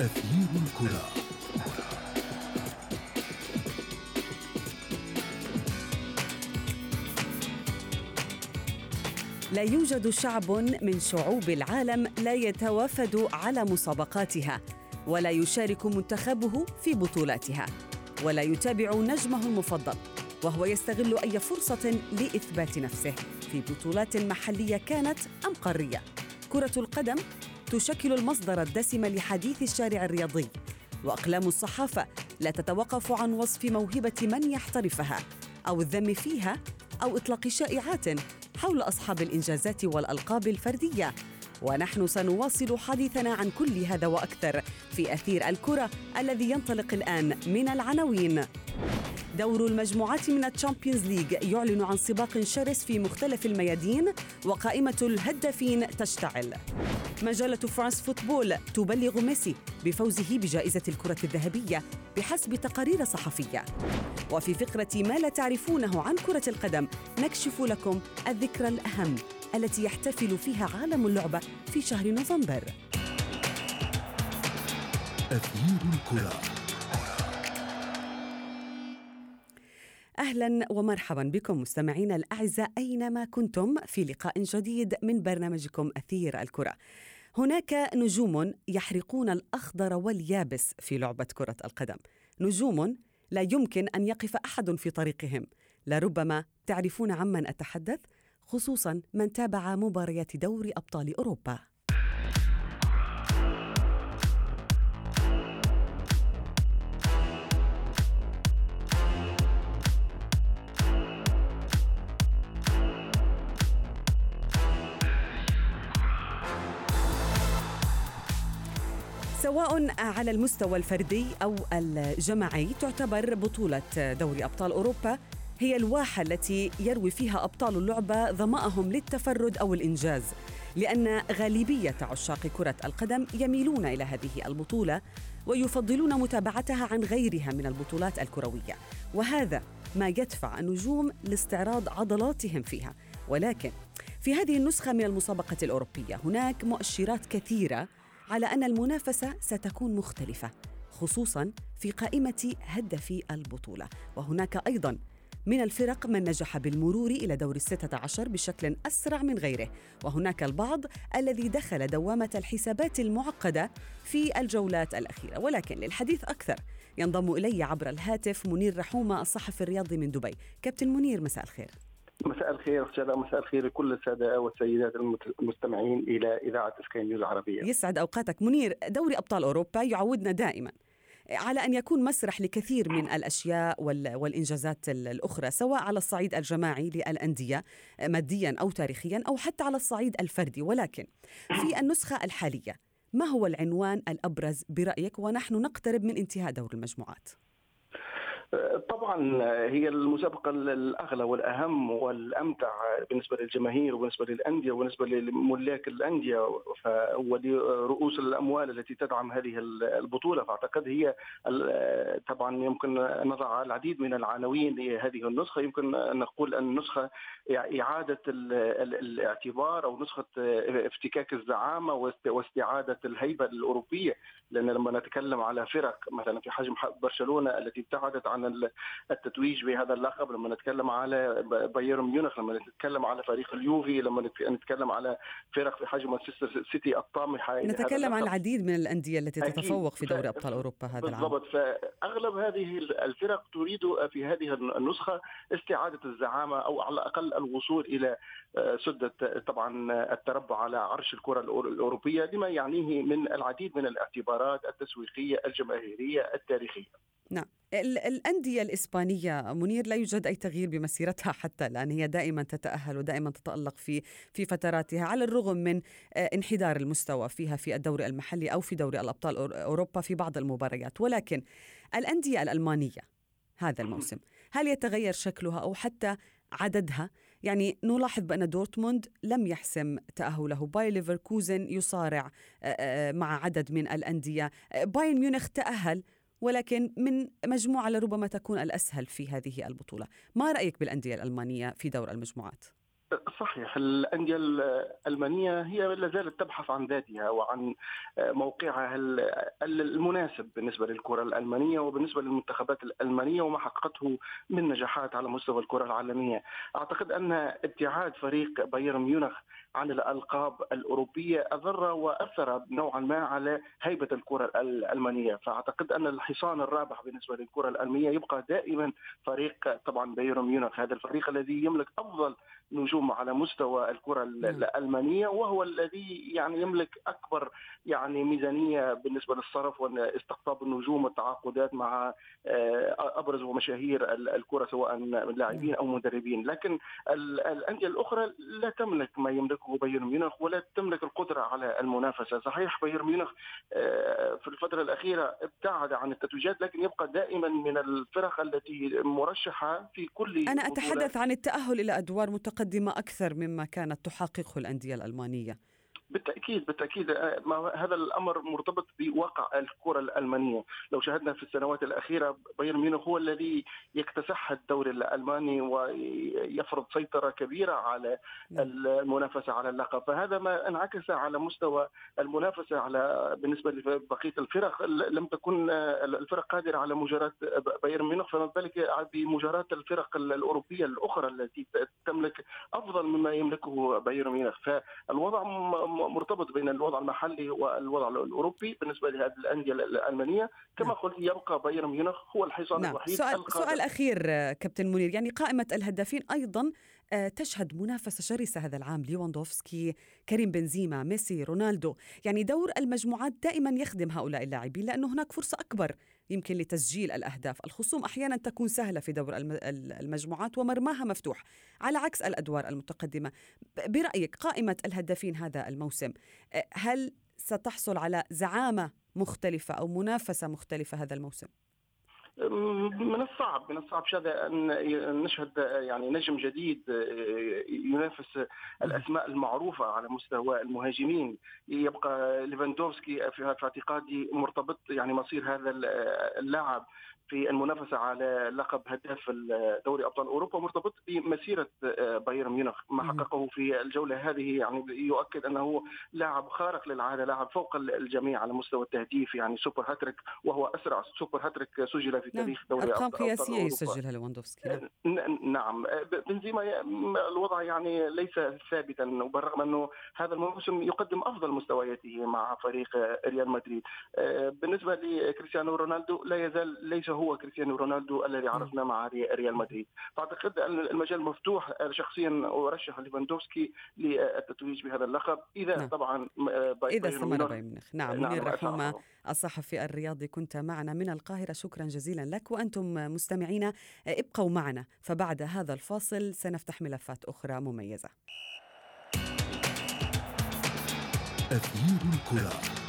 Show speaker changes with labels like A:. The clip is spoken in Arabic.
A: أثير الكرة.
B: لا يوجد شعب من شعوب العالم لا يتوافد على مسابقاتها ولا يشارك منتخبه في بطولاتها ولا يتابع نجمه المفضل وهو يستغل أي فرصة لإثبات نفسه في بطولات محلية كانت ام قاريه كرة القدم تشكل المصدر الدسم لحديث الشارع الرياضي. وأقلام الصحافة لا تتوقف عن وصف موهبة من يحترفها أو الذم فيها أو إطلاق شائعات حول أصحاب الإنجازات والألقاب الفردية. ونحن سنواصل حديثنا عن كل هذا وأكثر في أثير الكرة الذي ينطلق الآن من العناوين. دور المجموعات من ال Champions League يعلن عن سباق شرس في مختلف الميادين وقائمة الهدافين تشتعل. مجلة فرانس فوتبول تبلغ ميسي بفوزه بجائزة الكرة الذهبية بحسب تقارير صحفية. وفي فقرة ما لا تعرفونه عن كرة القدم نكشف لكم الذكرى الأهم. التي يحتفل فيها عالم اللعبة في شهر نوفمبر
A: أثير الكرة
B: أهلا ومرحبا بكم مستمعينا الأعزاء أينما كنتم في لقاء جديد من برنامجكم أثير الكرة. هناك نجوم يحرقون الأخضر واليابس في لعبة كرة القدم، نجوم لا يمكن أن يقف أحد في طريقهم، لربما تعرفون عمن أتحدث؟ خصوصا من تابع مباريات دوري أبطال أوروبا. سواء على المستوى الفردي أو الجماعي تعتبر بطولة دوري أبطال أوروبا هي الواحة التي يروي فيها أبطال اللعبة ظمأهم للتفرد أو الإنجاز لأن غالبية عشاق كرة القدم يميلون إلى هذه البطولة ويفضلون متابعتها عن غيرها من البطولات الكروية. وهذا ما يدفع النجوم لاستعراض عضلاتهم فيها. ولكن في هذه النسخة من المسابقة الأوروبية هناك مؤشرات كثيرة على أن المنافسة ستكون مختلفة خصوصا في قائمة هدفي البطولة. وهناك أيضا من الفرق من نجح بالمرور إلى دور الستة عشر بشكل أسرع من غيره. وهناك البعض الذي دخل دوامة الحسابات المعقدة في الجولات الأخيرة ولكن للحديث أكثر. ينضم إلي عبر الهاتف منير رحومة الصحفي الرياضي من دبي. كابتن منير مساء الخير.
C: مساء الخير استاذه مساء الخير لكل السادة والسيدات المستمعين إلى إذاعة سكاي نيوز العربية.
B: يسعد أوقاتك منير، دوري أبطال أوروبا يعودنا دائما. على أن يكون مسرح لكثير من الأشياء والإنجازات الأخرى سواء على الصعيد الجماعي للأندية ماديا أو تاريخيا أو حتى على الصعيد الفردي ولكن في النسخة الحالية ما هو العنوان الأبرز برأيك ونحن نقترب من انتهاء دور المجموعات؟
C: طبعا هي المسابقة الأغلى والأهم والأمتع بالنسبة للجماهير وبالنسبة للأندية وبالنسبة لملاك الأندية ولرؤوس الأموال التي تدعم هذه البطولة. فأعتقد هي طبعا يمكن نضع العديد من العناوين لهذه النسخة. يمكن أن نقول أن النسخة إعادة الاعتبار أو نسخة افتكاك الزعامة واستعادة الهيبة الأوروبية. لأن لما نتكلم على فرق مثلا في حجم برشلونة التي ابتعدت عن التتويج بهذا اللقب لما نتكلم على بايرن ميونخ لما نتكلم على فريق اليوفي لما نتكلم على فرق في حجم مانشستر سيتي الطامحة
B: نتكلم عن العديد من الأندية التي تتفوق في دوري أبطال أوروبا هذا العام.
C: بالضبط. فأغلب هذه الفرق تريد في هذه النسخة استعادة الزعامة أو على الأقل الوصول إلى سدة طبعا التربع على عرش الكرة الأوروبية لما يعنيه من العديد من الاعتبارات التسويقية الجماهيرية التاريخية.
B: نعم. الأندية الإسبانية منير لا يوجد أي تغيير بمسيرتها حتى الآن. هي دائما تتأهل ودائما تتألق في في فتراتها على الرغم من انحدار المستوى فيها في الدوري المحلي أو في دوري الأبطال أوروبا في بعض المباريات. ولكن الأندية الألمانية هذا الموسم هل يتغير شكلها أو حتى عددها؟ يعني نلاحظ بأن دورتموند لم يحسم تأهله. باي ليفركوزن يصارع مع عدد من الأندية. باين ميونخ تأهل ولكن من مجموعة لربما تكون الأسهل في هذه البطولة ما رأيك بالأندية الألمانية في دور المجموعات؟
C: صحيح الأندية الألمانية هي لا زالت تبحث عن ذاتها وعن موقعها المناسب بالنسبة للكرة الألمانية وبالنسبة للمنتخبات الألمانية وما حققته من نجاحات على مستوى الكرة العالمية. أعتقد أن ابتعاد فريق بايرن ميونخ عن الألقاب الأوروبية أضر وأثر نوعا ما على هيبة الكرة الألمانية. فأعتقد أن الحصان الرابح بالنسبة للكرة الألمانية يبقى دائما فريق طبعا بايرن ميونخ هذا الفريق الذي يملك أفضل نجوم على مستوى الكرة. الألمانية وهو الذي يعني يملك أكبر يعني ميزانية بالنسبة للصرف واستقطاب النجوم والتعاقدات مع آه، أبرز ومشاهير الكرة سواء لاعبين أو مدربين. لكن الأندية الأخرى لا تملك ما يملكه بايرن ميونخ ولا تملك القدرة على المنافسة. صحيح بايرن ميونخ آه، في الفترة الأخيرة ابتعد عن التتويجات لكن يبقى دائما من الفرق التي مرشحة في كل
B: أنا أتحدث عن التأهل إلى أدوار متقدمة متقدمة أكثر مما كانت تحققه الأندية الألمانية.
C: بالتأكيد بالتأكيد آه، ما هذا الأمر مرتبط بواقع الكرة الألمانية، لو شاهدنا في السنوات الأخيرة بايرن ميونخ هو الذي يكتسح الدوري الألماني ويفرض سيطرة كبيرة على نعم. المنافسة على اللقب، فهذا ما انعكس على مستوى المنافسة على بالنسبة لبقية الفرق لم تكن آه، الفرق قادرة على مجاراه بايرن ميونخ. فما بالك بمجاراه الفرق الأوروبية الأخرى التي تملك أفضل مما يملكه بايرن ميونخ، فالوضع مرتبط بين الوضع المحلي والوضع الأوروبي بالنسبة لهذه الأندية الألمانية كما نعم. قلت يبقى بايرن ميونخ هو الحصان نعم. الوحيد
B: سؤال سؤال أخير كابتن منير يعني قائمة الهدافين أيضا آه، تشهد منافسة شرسة هذا العام ليواندوفسكي كريم بنزيما ميسي رونالدو. يعني دور المجموعات دائما يخدم هؤلاء اللاعبين لأنه هناك فرصة أكبر يمكن لتسجيل الأهداف. الخصوم أحيانا تكون سهلة في دور المجموعات ومرماها مفتوح على عكس الأدوار المتقدمة. برأيك قائمة الهدافين هذا الموسم آه، هل ستحصل على زعامة مختلفة أو منافسة مختلفة هذا الموسم؟
C: من الصعب من الصعب شذا أن نشهد يعني نجم جديد ينافس الأسماء المعروفة على مستوى المهاجمين. يبقى ليفاندوفسكي في اعتقادي مرتبط يعني مصير هذا اللاعب في المنافسة على لقب هداف دوري أبطال أوروبا مرتبط بمسيرة آه، بايرن ميونخ. ما حققه في الجولة هذه يعني يؤكد أنه لاعب خارق للعادة لاعب فوق الجميع على مستوى التهديف يعني سوبر هاتريك وهو أسرع سوبر هاتريك سجل في نعم. تاريخ دوري
B: أرقام قياسية يسجلها ليفاندوفسكي
C: نعم. بنزيما الوضع يعني ليس ثابتا وبالرغم أنه هذا الموسم يقدم أفضل مستوياته مع فريق ريال مدريد. آه، بالنسبة لكريستيانو رونالدو لا يزال ليس هو كريستيانو رونالدو الذي عرفناه مع ريال مدريد. فاعتقد أن المجال مفتوح شخصيا أرشح ليفاندوفسكي للتتويج بهذا اللقب. إذا نعم. طبعا
B: إذا استمر بايرن ميونخ. نعم, نعم منير رحومه الصحفي الرياضي كنت معنا من القاهرة. شكرا جزيلا. لك وأنتم مستمعينا ابقوا معنا فبعد هذا الفاصل سنفتح ملفات أخرى مميزة.
A: أثير الكرة.